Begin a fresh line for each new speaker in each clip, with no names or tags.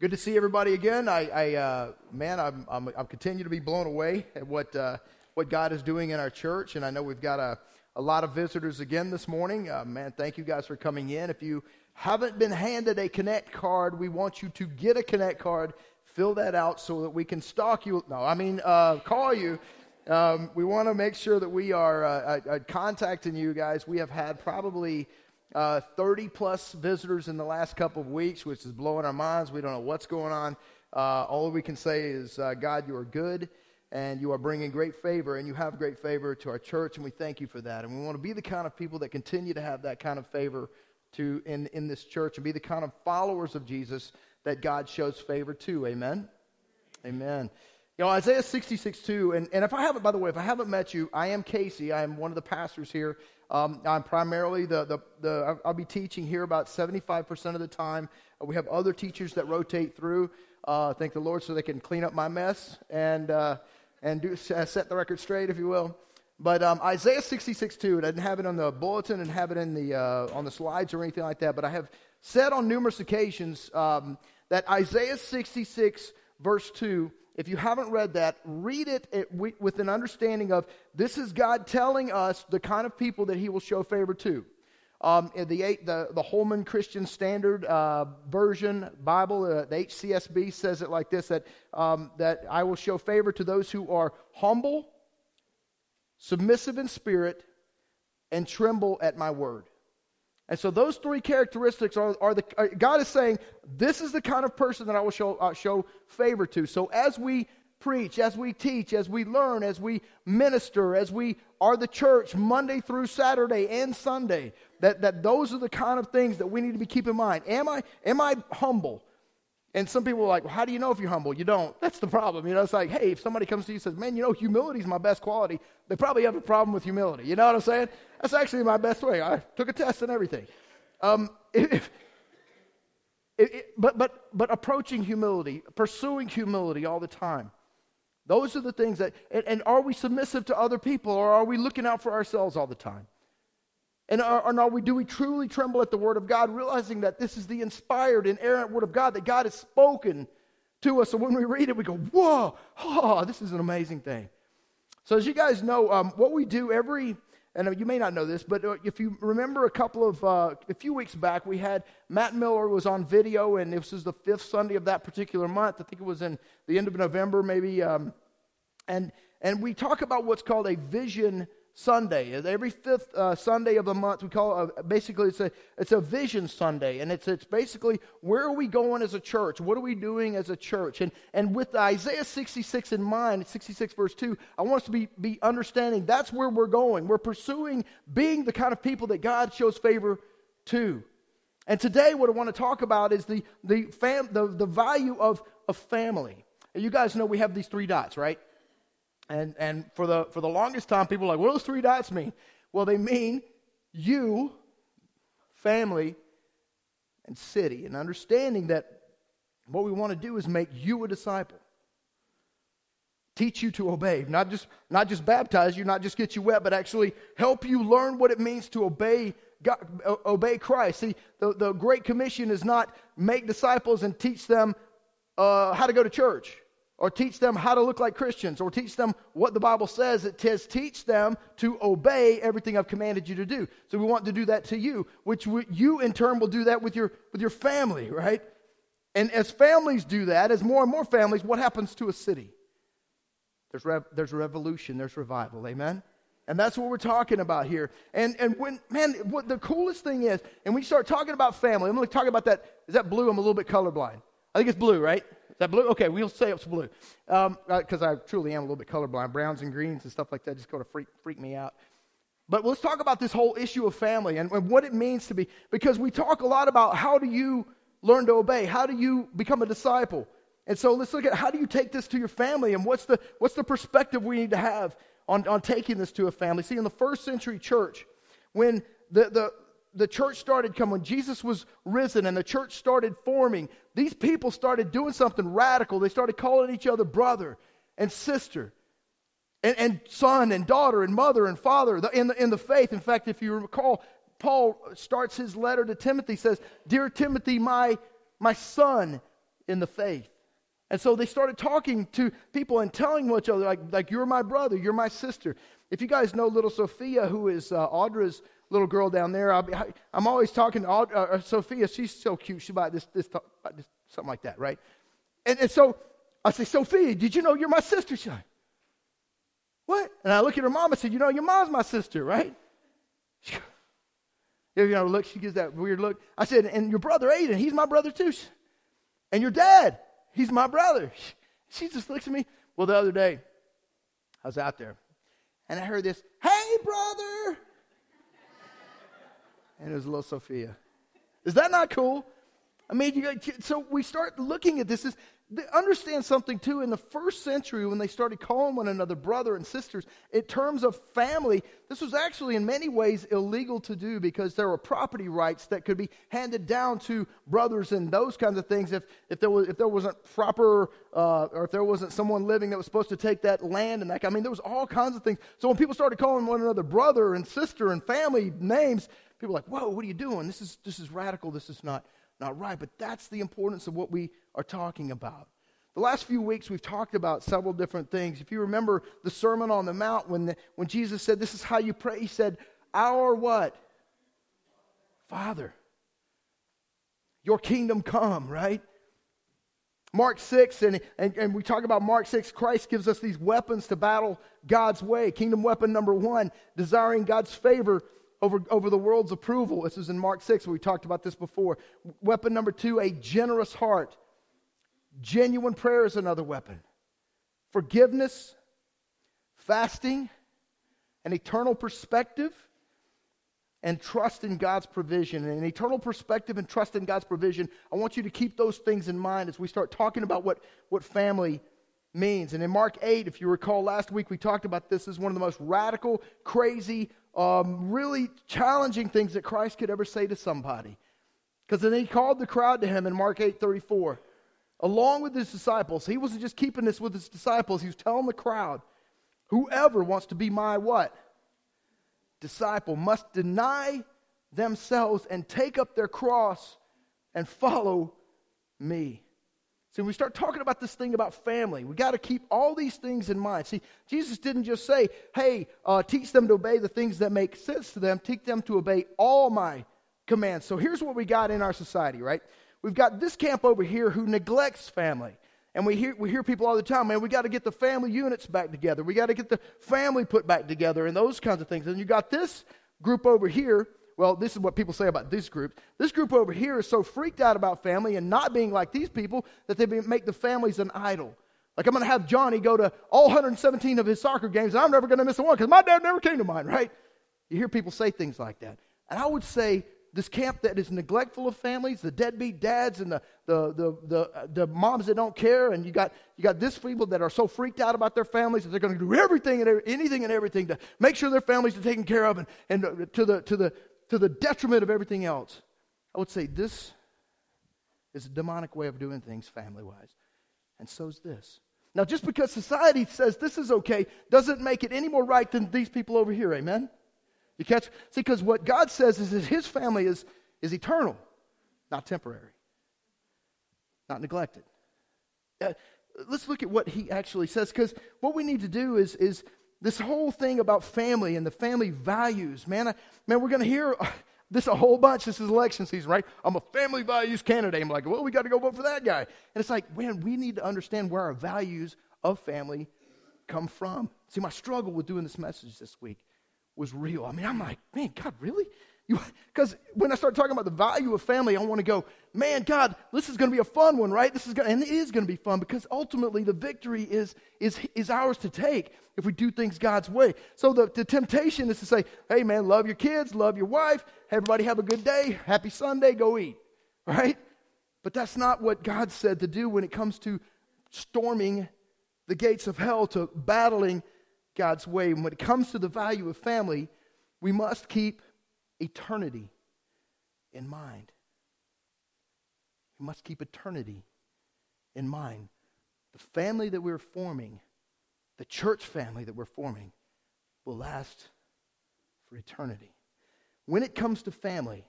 Good to see everybody again. I, I uh, man, I'm, I'm, I'm continue to be blown away at what uh, what God is doing in our church, and I know we've got a, a lot of visitors again this morning. Uh, man, thank you guys for coming in. If you haven't been handed a Connect card, we want you to get a Connect card, fill that out so that we can stalk you. No, I mean uh, call you. Um, we want to make sure that we are uh, uh, contacting you guys. We have had probably uh, 30 plus visitors in the last couple of weeks, which is blowing our minds. We don't know what's going on. Uh, all we can say is, uh, God, you are good and you are bringing great favor, and you have great favor to our church, and we thank you for that. And we want to be the kind of people that continue to have that kind of favor to in, in this church and be the kind of followers of Jesus that God shows favor to. Amen. Amen. You know, Isaiah 66, 2, and, and if I haven't, by the way, if I haven't met you, I am Casey. I am one of the pastors here um, I'm primarily the, the, the, I'll be teaching here about 75% of the time. Uh, we have other teachers that rotate through. Uh, thank the Lord so they can clean up my mess and, uh, and do, uh, set the record straight, if you will. But um, Isaiah 66 2, I didn't have it on the bulletin and have it in the, uh, on the slides or anything like that, but I have said on numerous occasions um, that Isaiah 66 verse 2 if you haven't read that, read it with an understanding of this is God telling us the kind of people that He will show favor to. Um, the, the, the Holman Christian Standard uh, Version Bible, uh, the HCSB says it like this that, um, that I will show favor to those who are humble, submissive in spirit, and tremble at my word. And so those three characteristics are, are the, uh, God is saying, this is the kind of person that I will show, uh, show favor to. So as we preach, as we teach, as we learn, as we minister, as we are the church Monday through Saturday and Sunday, that, that those are the kind of things that we need to be keeping in mind. Am I, am I humble? And some people are like, well, how do you know if you're humble? You don't. That's the problem. You know, it's like, hey, if somebody comes to you and says, man, you know, humility is my best quality, they probably have a problem with humility. You know what I'm saying? That's actually my best way. I took a test and everything. Um, if, but, but, but approaching humility, pursuing humility all the time, those are the things that, and, and are we submissive to other people or are we looking out for ourselves all the time? And are, are we, do we truly tremble at the Word of God, realizing that this is the inspired, inerrant Word of God, that God has spoken to us? So when we read it, we go, whoa, oh, this is an amazing thing. So as you guys know, um, what we do every, and you may not know this, but uh, if you remember a couple of, uh, a few weeks back, we had Matt Miller was on video, and this was the fifth Sunday of that particular month. I think it was in the end of November, maybe. Um, and, and we talk about what's called a vision Sunday. Every fifth uh, Sunday of the month, we call it, basically it's a, it's a vision Sunday. And it's, it's basically where are we going as a church? What are we doing as a church? And, and with Isaiah 66 in mind, 66 verse 2, I want us to be, be understanding that's where we're going. We're pursuing being the kind of people that God shows favor to. And today, what I want to talk about is the, the, fam, the, the value of, of family. You guys know we have these three dots, right? And, and for, the, for the longest time, people were like, what do those three dots mean? Well, they mean you, family, and city. And understanding that what we want to do is make you a disciple. Teach you to obey, not just, not just baptize you, not just get you wet, but actually help you learn what it means to obey God, obey Christ. See, the, the Great Commission is not make disciples and teach them uh, how to go to church or teach them how to look like Christians, or teach them what the Bible says. It says, teach them to obey everything I've commanded you to do. So we want to do that to you, which you in turn will do that with your, with your family, right? And as families do that, as more and more families, what happens to a city? There's, rev- there's revolution, there's revival, amen? And that's what we're talking about here. And, and when, man, what the coolest thing is, and we start talking about family, I'm going to talk about that. Is that blue? I'm a little bit colorblind. I think it's blue, right? That blue? Okay, we'll say it's blue. Because um, uh, I truly am a little bit colorblind. Browns and greens and stuff like that just go to freak, freak me out. But let's talk about this whole issue of family and, and what it means to be. Because we talk a lot about how do you learn to obey? How do you become a disciple? And so let's look at how do you take this to your family and what's the, what's the perspective we need to have on, on taking this to a family. See, in the first century church, when the, the, the church started coming, when Jesus was risen and the church started forming, these people started doing something radical. They started calling each other brother and sister and, and son and daughter and mother and father in the, in the faith. In fact, if you recall, Paul starts his letter to Timothy, says, Dear Timothy, my, my son, in the faith. And so they started talking to people and telling each other, like, like you're my brother, you're my sister. If you guys know little Sophia, who is uh, Audra's little girl down there, be, I'm always talking to Audra, uh, uh, Sophia. She's so cute. She's about this, this, about this, something like that, right? And, and so I say, Sophia, did you know you're my sister? She's like, what? And I look at her mom and said, you know, your mom's my sister, right? She, you know, look, she gives that weird look. I said, and your brother Aiden, he's my brother too. And your dad, he's my brother. She just looks at me. Well, the other day, I was out there, and I heard this, hey, brother. And it was little Sophia. Is that not cool? I mean, you, so we start looking at this. Is understand something too in the first century when they started calling one another brother and sisters in terms of family this was actually in many ways illegal to do because there were property rights that could be handed down to brothers and those kinds of things if, if, there, was, if there wasn't proper uh, or if there wasn't someone living that was supposed to take that land and that i mean there was all kinds of things so when people started calling one another brother and sister and family names people were like whoa what are you doing this is, this is radical this is not not right. But that's the importance of what we are talking about. The last few weeks, we've talked about several different things. If you remember the Sermon on the Mount, when, the, when Jesus said, This is how you pray, he said, Our what? Father. Your kingdom come, right? Mark 6, and, and, and we talk about Mark 6, Christ gives us these weapons to battle God's way. Kingdom weapon number one, desiring God's favor over, over the world's approval. This is in Mark 6, where we talked about this before. Weapon number two, a generous heart. Genuine prayer is another weapon. Forgiveness, fasting, an eternal perspective, and trust in God's provision. And an eternal perspective and trust in God's provision, I want you to keep those things in mind as we start talking about what, what family means. And in Mark 8, if you recall last week, we talked about this as one of the most radical, crazy, um, really challenging things that Christ could ever say to somebody. Because then he called the crowd to him in Mark 8 34, along with his disciples. He wasn't just keeping this with his disciples, he was telling the crowd, whoever wants to be my what? Disciple must deny themselves and take up their cross and follow me. See, we start talking about this thing about family, we got to keep all these things in mind. See, Jesus didn't just say, hey, uh, teach them to obey the things that make sense to them, teach them to obey all my commands. So here's what we got in our society, right? We've got this camp over here who neglects family. And we hear, we hear people all the time, man, we got to get the family units back together. We got to get the family put back together and those kinds of things. And you got this group over here well, this is what people say about this group. This group over here is so freaked out about family and not being like these people that they make the families an idol. Like, I'm going to have Johnny go to all 117 of his soccer games, and I'm never going to miss a one because my dad never came to mine, right? You hear people say things like that. And I would say this camp that is neglectful of families, the deadbeat dads and the, the, the, the, the moms that don't care, and you got, you got this people that are so freaked out about their families that they're going to do everything and anything and everything to make sure their families are taken care of and, and to, the, to, the, to the detriment of everything else. I would say this is a demonic way of doing things family wise. And so's this. Now, just because society says this is okay doesn't make it any more right than these people over here. Amen? You catch? See, because what God says is that his family is, is eternal, not temporary, not neglected. Uh, let's look at what he actually says, because what we need to do is, is this whole thing about family and the family values, man, I, man, we're going to hear uh, this a whole bunch. This is election season, right? I'm a family values candidate. I'm like, well, we got to go vote for that guy. And it's like, man, we need to understand where our values of family come from. See, my struggle with doing this message this week was real. I mean, I'm like, man, God, really? Because when I start talking about the value of family, I want to go, man, God, this is going to be a fun one, right? This is going, and it is going to be fun because ultimately the victory is, is, is ours to take if we do things God's way. So the, the temptation is to say, hey, man, love your kids, love your wife, everybody have a good day, happy Sunday, go eat, right? But that's not what God said to do when it comes to storming the gates of hell, to battling God's way. When it comes to the value of family, we must keep eternity in mind. We must keep eternity in mind. The family that we're forming, the church family that we're forming, will last for eternity. When it comes to family,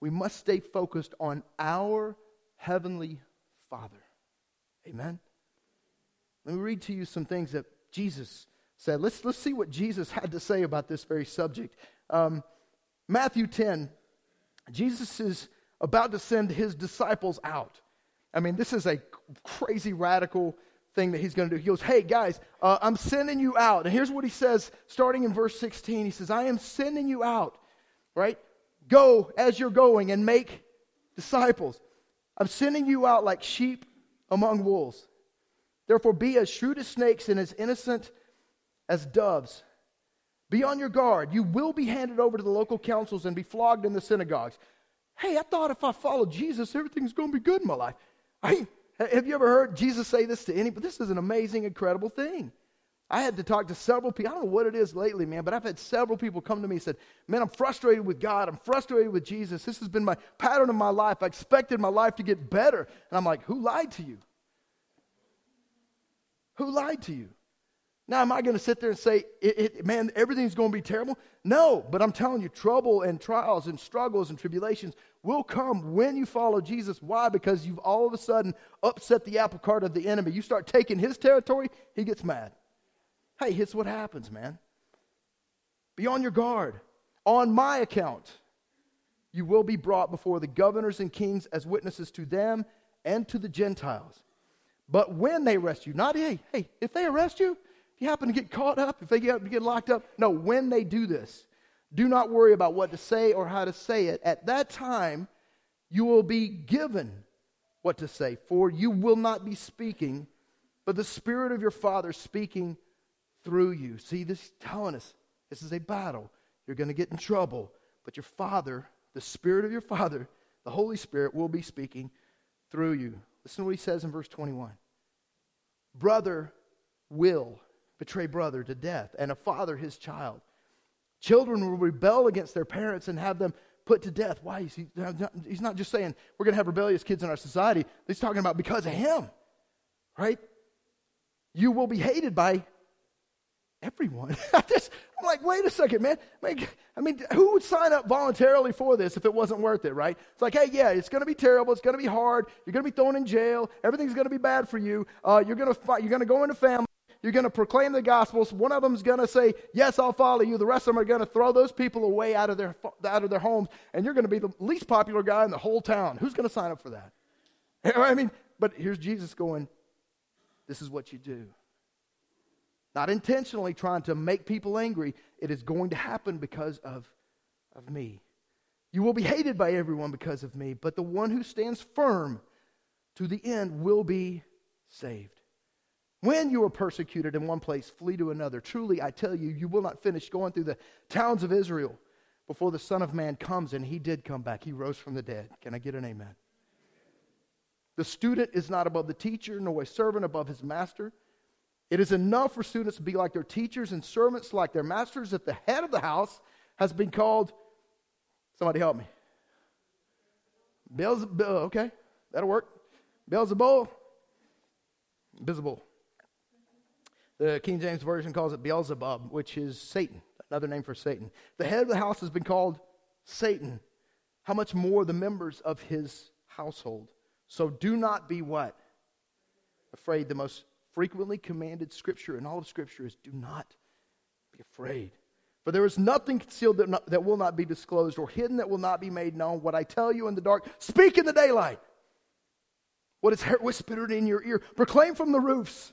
we must stay focused on our heavenly Father. Amen. Let me read to you some things that Jesus said. Let's, let's see what Jesus had to say about this very subject. Um, Matthew 10, Jesus is about to send his disciples out. I mean, this is a crazy radical thing that he's going to do. He goes, Hey, guys, uh, I'm sending you out. And here's what he says starting in verse 16. He says, I am sending you out, right? Go as you're going and make disciples. I'm sending you out like sheep among wolves. Therefore, be as shrewd as snakes and as innocent as doves. Be on your guard. You will be handed over to the local councils and be flogged in the synagogues. Hey, I thought if I follow Jesus, everything's going to be good in my life. I, have you ever heard Jesus say this to anybody? This is an amazing, incredible thing. I had to talk to several people. I don't know what it is lately, man, but I've had several people come to me and said, Man, I'm frustrated with God. I'm frustrated with Jesus. This has been my pattern of my life. I expected my life to get better. And I'm like, Who lied to you? Who lied to you? Now, am I going to sit there and say, it, it, man, everything's going to be terrible? No, but I'm telling you, trouble and trials and struggles and tribulations will come when you follow Jesus. Why? Because you've all of a sudden upset the apple cart of the enemy. You start taking his territory, he gets mad. Hey, here's what happens, man. Be on your guard. On my account, you will be brought before the governors and kings as witnesses to them and to the Gentiles. But when they arrest you, not hey, hey, if they arrest you, if you happen to get caught up, if they get, get locked up, no, when they do this, do not worry about what to say or how to say it. At that time, you will be given what to say, for you will not be speaking, but the Spirit of your Father speaking through you. See, this is telling us this is a battle. You're going to get in trouble, but your Father, the Spirit of your Father, the Holy Spirit, will be speaking through you. Listen to what he says in verse 21. Brother will betray brother to death, and a father his child. Children will rebel against their parents and have them put to death. Why? He's, he, he's not just saying we're going to have rebellious kids in our society. He's talking about because of him, right? You will be hated by everyone. I just, I'm like, wait a second, man. I mean, who would sign up voluntarily for this if it wasn't worth it, right? It's like, hey, yeah, it's going to be terrible. It's going to be hard. You're going to be thrown in jail. Everything's going to be bad for you. Uh, you're going to fight. You're going to go into family. You're going to proclaim the gospels. One of them's going to say, yes, I'll follow you. The rest of them are going to throw those people away out of their, out of their homes, and you're going to be the least popular guy in the whole town. Who's going to sign up for that? I mean, but here's Jesus going, this is what you do. Not intentionally trying to make people angry. It is going to happen because of, of me. You will be hated by everyone because of me, but the one who stands firm to the end will be saved. When you are persecuted in one place, flee to another. Truly, I tell you, you will not finish going through the towns of Israel before the Son of Man comes. And he did come back. He rose from the dead. Can I get an amen? The student is not above the teacher, nor a servant above his master. It is enough for students to be like their teachers and servants like their masters if the head of the house has been called. Somebody help me. Beelzebub, okay, that'll work. Beelzebul, visible. The King James Version calls it Beelzebub, which is Satan, another name for Satan. The head of the house has been called Satan. How much more the members of his household? So do not be what? Afraid. The most frequently commanded scripture in all of Scripture is do not be afraid. For there is nothing concealed that, not, that will not be disclosed or hidden that will not be made known. What I tell you in the dark, speak in the daylight. What is whispered in your ear, proclaim from the roofs.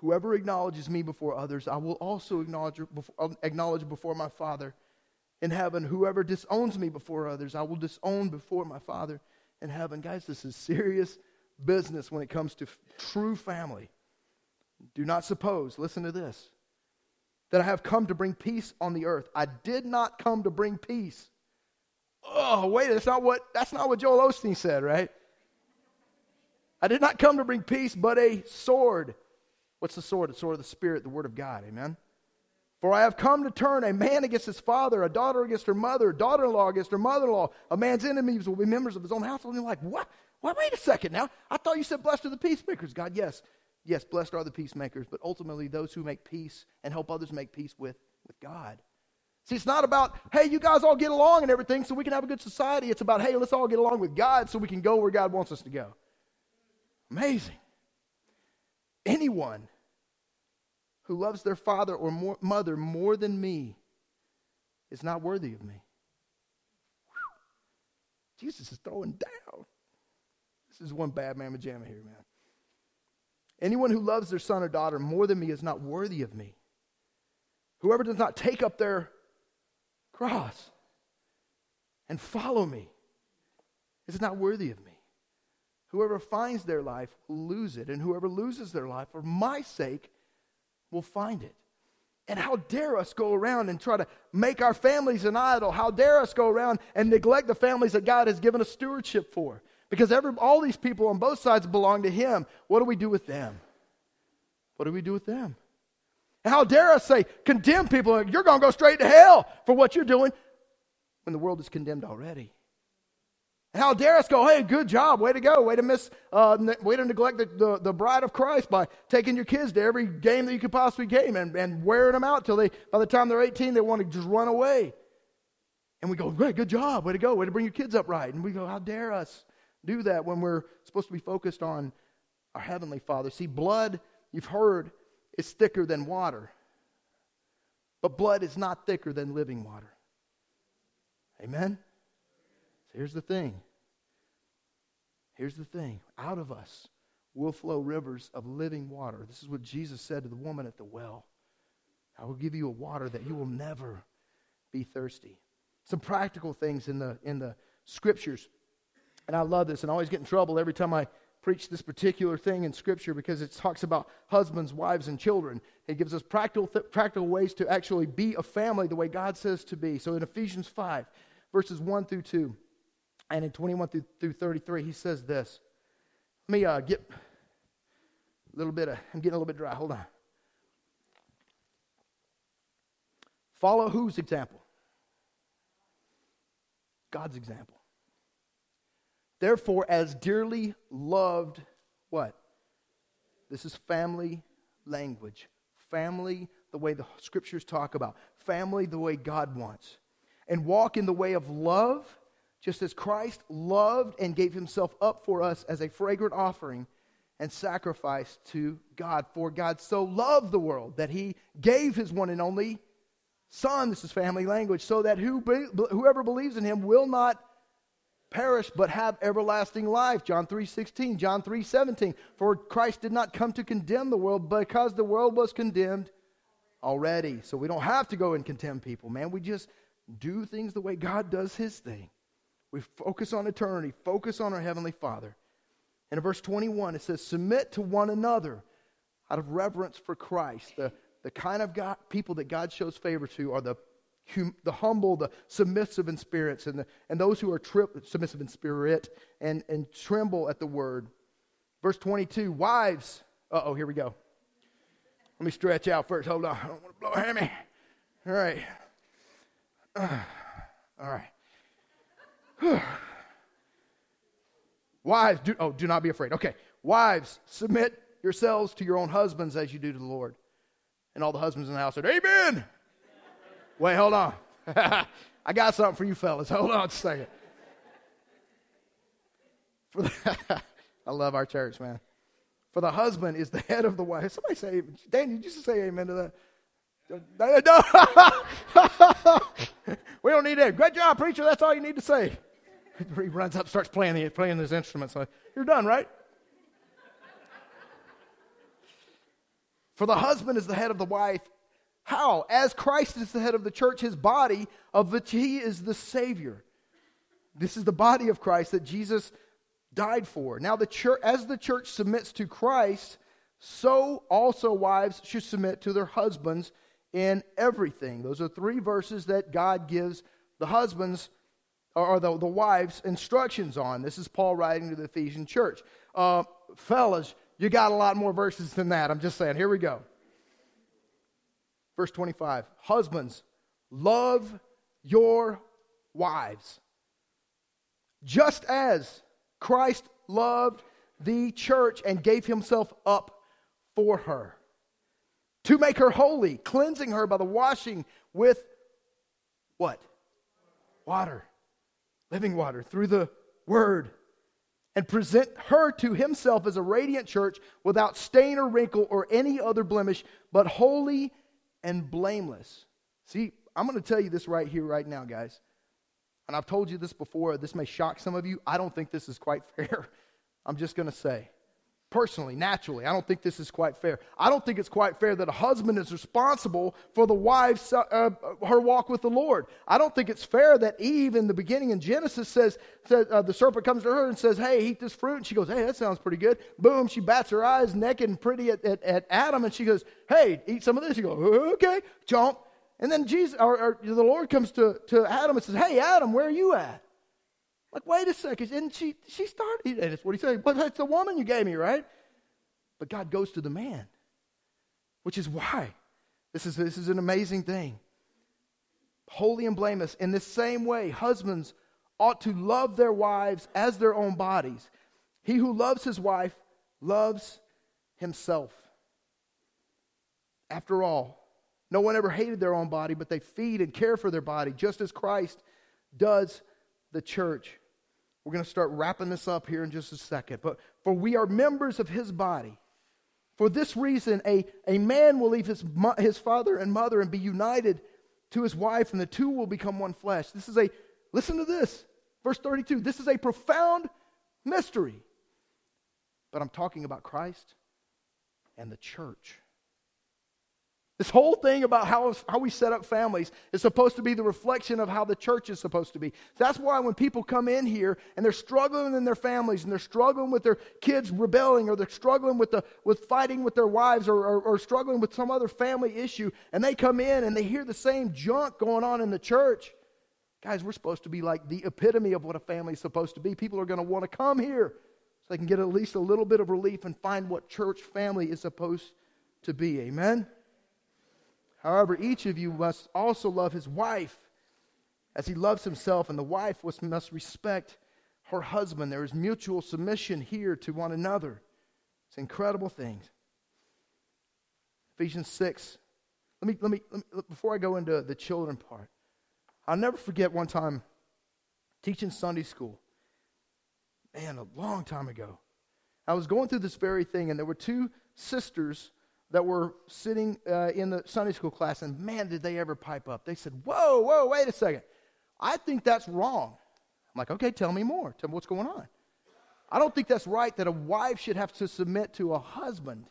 Whoever acknowledges me before others, I will also acknowledge before, uh, acknowledge before my Father in heaven. Whoever disowns me before others, I will disown before my Father in heaven. Guys, this is serious business when it comes to f- true family. Do not suppose, listen to this, that I have come to bring peace on the earth. I did not come to bring peace. Oh, wait, that's not what that's not what Joel Osteen said, right? I did not come to bring peace, but a sword. What's the sword? The sword of the Spirit, the Word of God. Amen. For I have come to turn a man against his father, a daughter against her mother, daughter in law against her mother in law. A man's enemies will be members of his own household. And you're like, what? Well, wait a second now. I thought you said blessed are the peacemakers. God, yes. Yes, blessed are the peacemakers, but ultimately those who make peace and help others make peace with, with God. See, it's not about, hey, you guys all get along and everything so we can have a good society. It's about, hey, let's all get along with God so we can go where God wants us to go. Amazing. Anyone who loves their father or more, mother more than me is not worthy of me. Whew. Jesus is throwing down. This is one bad mamma jamma here, man. Anyone who loves their son or daughter more than me is not worthy of me. Whoever does not take up their cross and follow me is not worthy of me. Whoever finds their life will lose it, and whoever loses their life for my sake will find it. And how dare us go around and try to make our families an idol? How dare us go around and neglect the families that God has given us stewardship for? Because every, all these people on both sides belong to Him. What do we do with them? What do we do with them? And how dare us say, condemn people, you're going to go straight to hell for what you're doing when the world is condemned already? How dare us go, hey, good job, way to go, way to miss, uh, ne- way to neglect the, the, the, bride of Christ by taking your kids to every game that you could possibly game and, and wearing them out till they, by the time they're 18, they want to just run away. And we go, great, good job, way to go, way to bring your kids up right. And we go, how dare us do that when we're supposed to be focused on our Heavenly Father? See, blood, you've heard, is thicker than water. But blood is not thicker than living water. Amen? So here's the thing. Here's the thing. Out of us will flow rivers of living water. This is what Jesus said to the woman at the well. I will give you a water that you will never be thirsty. Some practical things in the in the scriptures. And I love this, and I always get in trouble every time I preach this particular thing in Scripture because it talks about husbands, wives, and children. It gives us practical, th- practical ways to actually be a family the way God says to be. So in Ephesians 5, verses 1 through 2, and in 21 through, through 33, he says this. Let me uh, get a little bit of, I'm getting a little bit dry. Hold on. Follow whose example? God's example. Therefore, as dearly loved, what? This is family language. Family, the way the scriptures talk about. Family, the way God wants. And walk in the way of love just as Christ loved and gave himself up for us as a fragrant offering and sacrifice to God. For God so loved the world that he gave his one and only Son, this is family language, so that who, whoever believes in him will not perish but have everlasting life. John 3:16, John 3:17. For Christ did not come to condemn the world because the world was condemned already. So we don't have to go and condemn people, man. We just do things the way God does his thing. We focus on eternity, focus on our Heavenly Father. And in verse 21, it says, Submit to one another out of reverence for Christ. The, the kind of God, people that God shows favor to are the, hum, the humble, the submissive in spirits, and, the, and those who are tri- submissive in spirit and, and tremble at the word. Verse 22, Wives, uh oh, here we go. Let me stretch out first. Hold on. I don't want to blow a hammy. All right. Uh, all right. Wives, do, oh, do not be afraid. Okay. Wives, submit yourselves to your own husbands as you do to the Lord. And all the husbands in the house said, Amen. Wait, hold on. I got something for you fellas. Hold on a second. For the, I love our church, man. For the husband is the head of the wife. Somebody say, Dan, did you just say amen to that? we don't need that. Great job, preacher. That's all you need to say. he runs up, starts playing, the, playing his instruments. So, You're done, right? For the husband is the head of the wife. How? As Christ is the head of the church, his body, of which he is the Savior. This is the body of Christ that Jesus died for. Now, the church, as the church submits to Christ, so also wives should submit to their husbands in everything. Those are three verses that God gives the husbands or the, the wives instructions on. This is Paul writing to the Ephesian church. Uh, fellas, you got a lot more verses than that. I'm just saying. Here we go. Verse 25 Husbands, love your wives, just as Christ loved the church and gave himself up for her to make her holy, cleansing her by the washing with what? Water, living water, through the word, and present her to himself as a radiant church without stain or wrinkle or any other blemish, but holy and blameless. See, I'm going to tell you this right here, right now, guys. And I've told you this before. This may shock some of you. I don't think this is quite fair. I'm just going to say personally, naturally. I don't think this is quite fair. I don't think it's quite fair that a husband is responsible for the wife's uh, uh, her walk with the Lord. I don't think it's fair that Eve in the beginning in Genesis says, says uh, the serpent comes to her and says, "Hey, eat this fruit," and she goes, "Hey, that sounds pretty good." Boom, she bats her eyes naked and pretty at, at, at Adam, and she goes, "Hey, eat some of this." He goes, "Okay, jump." And then Jesus, or, or the Lord comes to, to Adam and says, "Hey, Adam, where are you at?" Like, wait a second. And she, she started, and that's what he said. But it's the woman you gave me, right? But God goes to the man, which is why this is, this is an amazing thing. Holy and blameless. In the same way, husbands ought to love their wives as their own bodies. He who loves his wife loves himself. After all, no one ever hated their own body, but they feed and care for their body, just as Christ does the church. We're going to start wrapping this up here in just a second. But for we are members of his body. For this reason, a, a man will leave his, his father and mother and be united to his wife, and the two will become one flesh. This is a, listen to this, verse 32. This is a profound mystery. But I'm talking about Christ and the church. This whole thing about how, how we set up families is supposed to be the reflection of how the church is supposed to be. So that's why when people come in here and they're struggling in their families and they're struggling with their kids rebelling or they're struggling with, the, with fighting with their wives or, or, or struggling with some other family issue and they come in and they hear the same junk going on in the church, guys, we're supposed to be like the epitome of what a family is supposed to be. People are going to want to come here so they can get at least a little bit of relief and find what church family is supposed to be. Amen? However, each of you must also love his wife as he loves himself, and the wife must respect her husband. There is mutual submission here to one another. It's incredible things. Ephesians 6. Let me, let me, let me, before I go into the children part, I'll never forget one time teaching Sunday school. Man, a long time ago. I was going through this very thing, and there were two sisters that were sitting uh, in the Sunday school class, and man, did they ever pipe up. They said, Whoa, whoa, wait a second. I think that's wrong. I'm like, Okay, tell me more. Tell me what's going on. I don't think that's right that a wife should have to submit to a husband.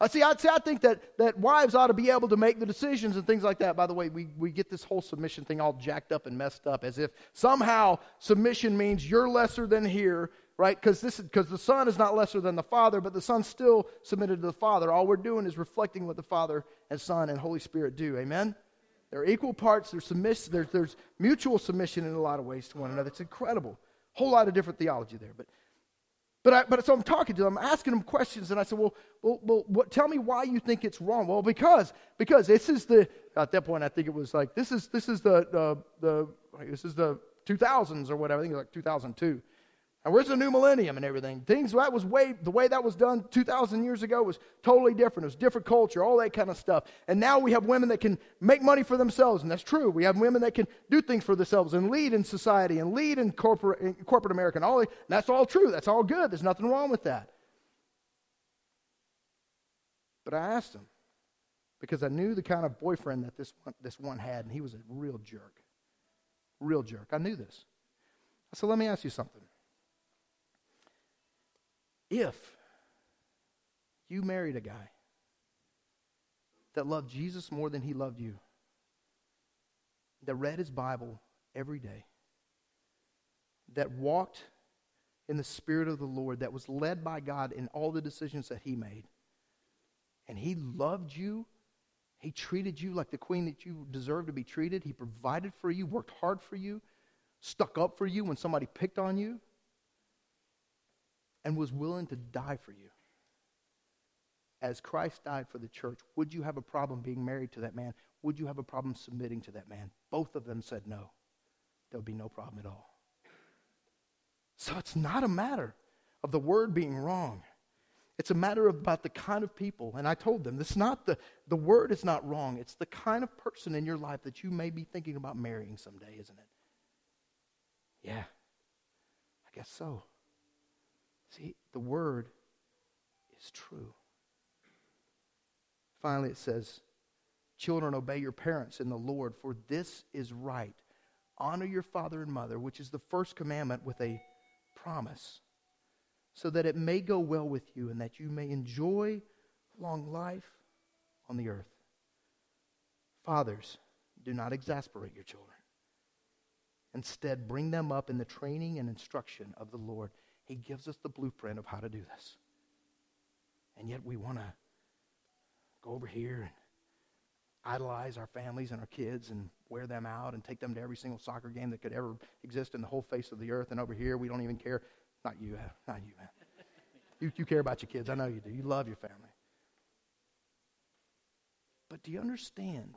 I see, I, see, I think that, that wives ought to be able to make the decisions and things like that. By the way, we, we get this whole submission thing all jacked up and messed up as if somehow submission means you're lesser than here right? Because this because the Son is not lesser than the Father, but the Son still submitted to the Father. All we're doing is reflecting what the Father and Son and Holy Spirit do. Amen. They're equal parts. There's, submiss- there's, there's mutual submission in a lot of ways to one another. It's incredible. Whole lot of different theology there, but. But, I, but so I'm talking to them, I'm asking them questions, and I said, well, well, well what, tell me why you think it's wrong. Well, because because this is the at that point I think it was like this is this is the the, the this is the 2000s or whatever. I think it was like 2002. And where's the new millennium and everything? Things that was way the way that was done 2,000 years ago was totally different. It was different culture, all that kind of stuff. And now we have women that can make money for themselves, and that's true. We have women that can do things for themselves and lead in society and lead in corporate, in corporate America. And all that's all true. That's all good. There's nothing wrong with that. But I asked him because I knew the kind of boyfriend that this one, this one had, and he was a real jerk. Real jerk. I knew this. I said, let me ask you something. If you married a guy that loved Jesus more than he loved you, that read his Bible every day, that walked in the Spirit of the Lord, that was led by God in all the decisions that he made, and he loved you, he treated you like the queen that you deserve to be treated, he provided for you, worked hard for you, stuck up for you when somebody picked on you and was willing to die for you, as Christ died for the church, would you have a problem being married to that man? Would you have a problem submitting to that man? Both of them said no. There would be no problem at all. So it's not a matter of the word being wrong. It's a matter of about the kind of people. And I told them, this not the, the word is not wrong. It's the kind of person in your life that you may be thinking about marrying someday, isn't it? Yeah, I guess so. See, the word is true. Finally, it says, Children, obey your parents in the Lord, for this is right. Honor your father and mother, which is the first commandment with a promise, so that it may go well with you and that you may enjoy long life on the earth. Fathers, do not exasperate your children. Instead, bring them up in the training and instruction of the Lord. He gives us the blueprint of how to do this. And yet we want to go over here and idolize our families and our kids and wear them out and take them to every single soccer game that could ever exist in the whole face of the earth. And over here, we don't even care. Not you, uh, not you, man. You, you care about your kids. I know you do. You love your family. But do you understand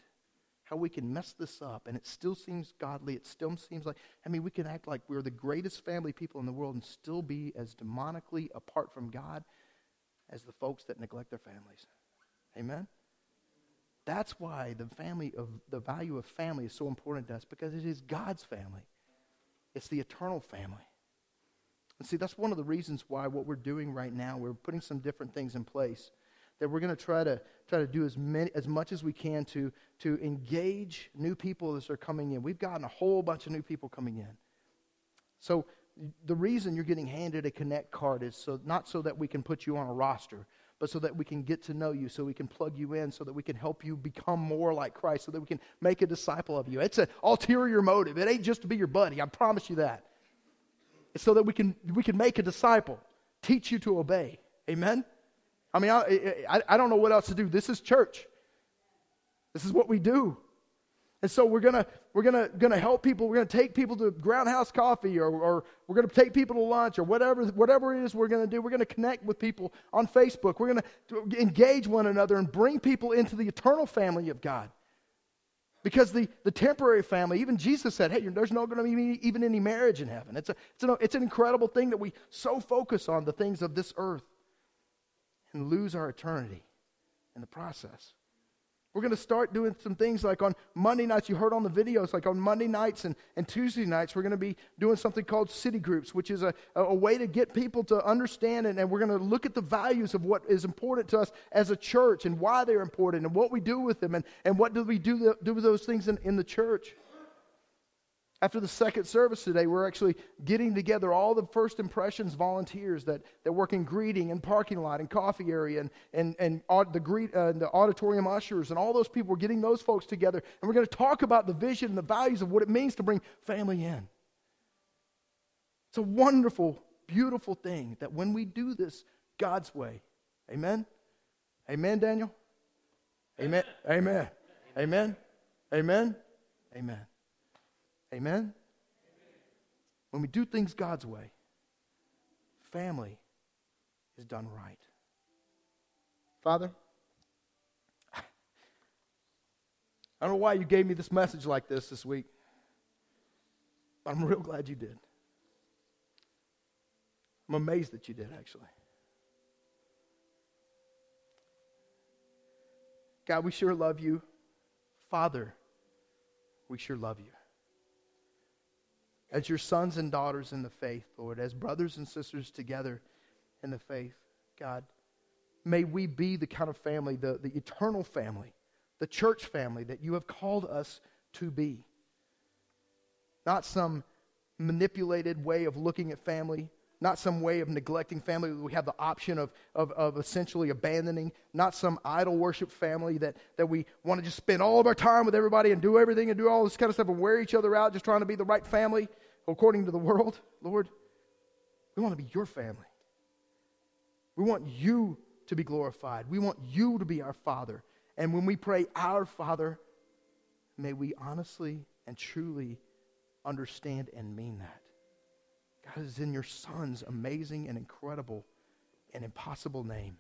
how we can mess this up and it still seems godly? It still seems like, I mean, we can act like we're the greatest family people in the world and still be as demonically apart from God as the folks that neglect their families. Amen? That's why the family of the value of family is so important to us because it is God's family. It's the eternal family. And see, that's one of the reasons why what we're doing right now, we're putting some different things in place that we're going to try to try to do as many as much as we can to to engage new people as they're coming in. We've gotten a whole bunch of new people coming in. So the reason you're getting handed a connect card is so not so that we can put you on a roster, but so that we can get to know you, so we can plug you in, so that we can help you become more like Christ, so that we can make a disciple of you. It's an ulterior motive. It ain't just to be your buddy. I promise you that. It's so that we can, we can make a disciple, teach you to obey. Amen? I mean, I, I, I don't know what else to do. This is church. This is what we do. And so we're gonna we're gonna gonna help people. We're gonna take people to Groundhouse Coffee, or, or we're gonna take people to lunch, or whatever whatever it is we're gonna do. We're gonna connect with people on Facebook. We're gonna engage one another and bring people into the eternal family of God. Because the, the temporary family, even Jesus said, hey, there's not going to be even any marriage in heaven. It's, a, it's, an, it's an incredible thing that we so focus on the things of this earth and lose our eternity in the process. We're going to start doing some things like on Monday nights, you heard on the videos, like on Monday nights and, and Tuesday nights, we're going to be doing something called city groups, which is a, a way to get people to understand and, and we're going to look at the values of what is important to us as a church and why they're important and what we do with them and, and what do we do, do with those things in, in the church. After the second service today, we're actually getting together all the first impressions volunteers that, that work in greeting and parking lot and coffee area and, and, and the, greet, uh, the auditorium ushers and all those people. We're getting those folks together and we're going to talk about the vision and the values of what it means to bring family in. It's a wonderful, beautiful thing that when we do this God's way, amen? Amen, Daniel? Amen. Amen. Amen. Amen. Amen. Amen? When we do things God's way, family is done right. Father, I don't know why you gave me this message like this this week, but I'm real glad you did. I'm amazed that you did, actually. God, we sure love you. Father, we sure love you as your sons and daughters in the faith, Lord, as brothers and sisters together in the faith, God. May we be the kind of family, the, the eternal family, the church family that you have called us to be. Not some manipulated way of looking at family, not some way of neglecting family we have the option of, of, of essentially abandoning, not some idol worship family that, that we want to just spend all of our time with everybody and do everything and do all this kind of stuff and wear each other out just trying to be the right family according to the world. Lord, we want to be your family. We want you to be glorified. We want you to be our Father. And when we pray, Our Father, may we honestly and truly understand and mean that. God is in your Son's amazing and incredible and impossible name.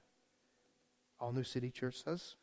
All New City Church says.